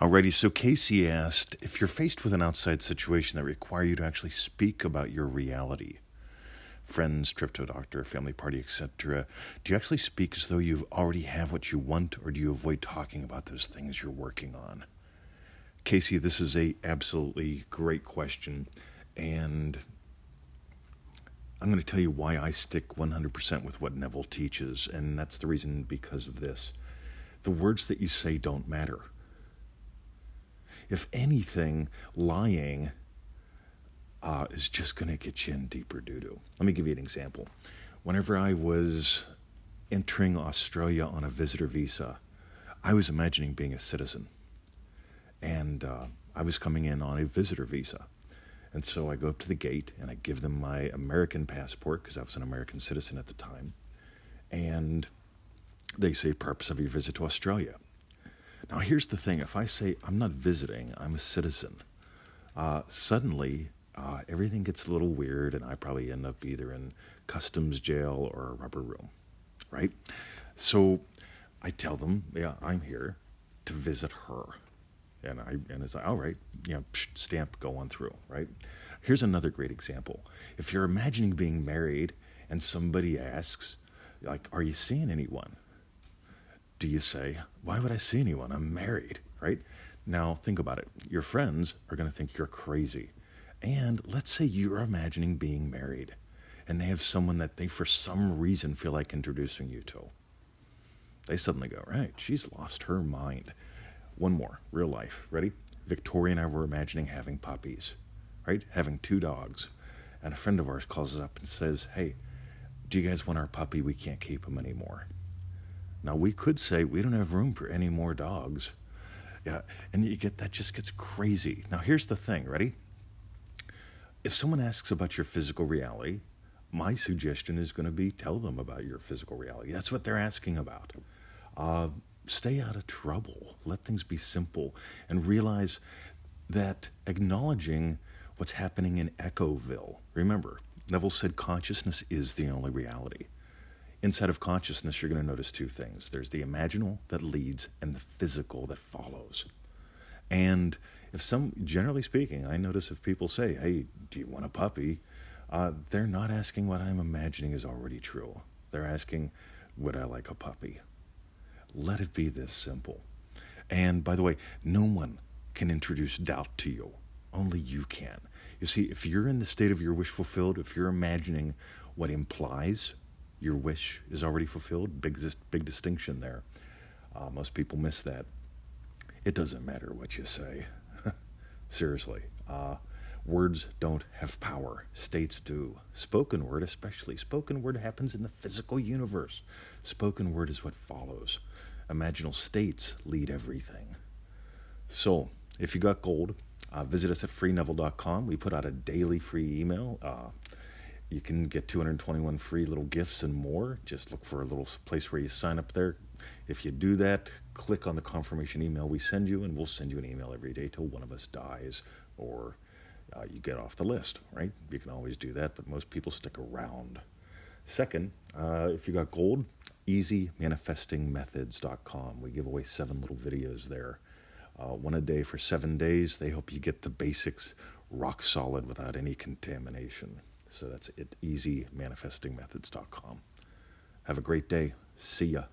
Alrighty, so Casey asked if you're faced with an outside situation that require you to actually speak about your reality, friends, trip to a doctor, family party, etc. Do you actually speak as though you already have what you want, or do you avoid talking about those things you're working on? Casey, this is a absolutely great question, and I'm going to tell you why I stick 100% with what Neville teaches, and that's the reason because of this. The words that you say don't matter if anything, lying uh, is just going to get you in deeper doo doo. Let me give you an example. Whenever I was entering Australia on a visitor visa, I was imagining being a citizen. And uh, I was coming in on a visitor visa. And so I go up to the gate and I give them my American passport because I was an American citizen at the time. And they say, purpose of your visit to Australia. Now, here's the thing if I say I'm not visiting, I'm a citizen, uh, suddenly uh, everything gets a little weird, and I probably end up either in customs jail or a rubber room, right? So I tell them, yeah, I'm here to visit her. And I and it's like, all right, you know, stamp, go on through, right? Here's another great example. If you're imagining being married and somebody asks, like, are you seeing anyone? Do you say, Why would I see anyone? I'm married, right? Now, think about it. Your friends are going to think you're crazy. And let's say you're imagining being married and they have someone that they, for some reason, feel like introducing you to. They suddenly go, Right, she's lost her mind. One more, real life. Ready? Victoria and I were imagining having puppies, right? Having two dogs. And a friend of ours calls us up and says, Hey, do you guys want our puppy? We can't keep him anymore. Now we could say we don't have room for any more dogs. Yeah, and you get that just gets crazy. Now here's the thing, ready? If someone asks about your physical reality, my suggestion is going to be tell them about your physical reality. That's what they're asking about. Uh, stay out of trouble. Let things be simple and realize that acknowledging what's happening in Echoville. Remember, Neville said consciousness is the only reality. Inside of consciousness, you're going to notice two things there's the imaginal that leads, and the physical that follows. And if some, generally speaking, I notice if people say, Hey, do you want a puppy? Uh, they're not asking what I'm imagining is already true. They're asking, Would I like a puppy? Let it be this simple. And by the way, no one can introduce doubt to you, only you can. You see, if you're in the state of your wish fulfilled, if you're imagining what implies your wish is already fulfilled. Big, big distinction there. Uh, most people miss that. It doesn't matter what you say. Seriously. Uh, words don't have power, states do. Spoken word, especially. Spoken word happens in the physical universe. Spoken word is what follows. Imaginal states lead everything. So, if you got gold, uh, visit us at freeneville.com. We put out a daily free email. Uh, you can get 221 free little gifts and more. Just look for a little place where you sign up there. If you do that, click on the confirmation email we send you, and we'll send you an email every day till one of us dies or uh, you get off the list, right? You can always do that, but most people stick around. Second, uh, if you got gold, easymanifestingmethods.com. We give away seven little videos there. Uh, one a day for seven days. They help you get the basics rock solid without any contamination. So that's it, easymanifestingmethods.com. Have a great day. See ya.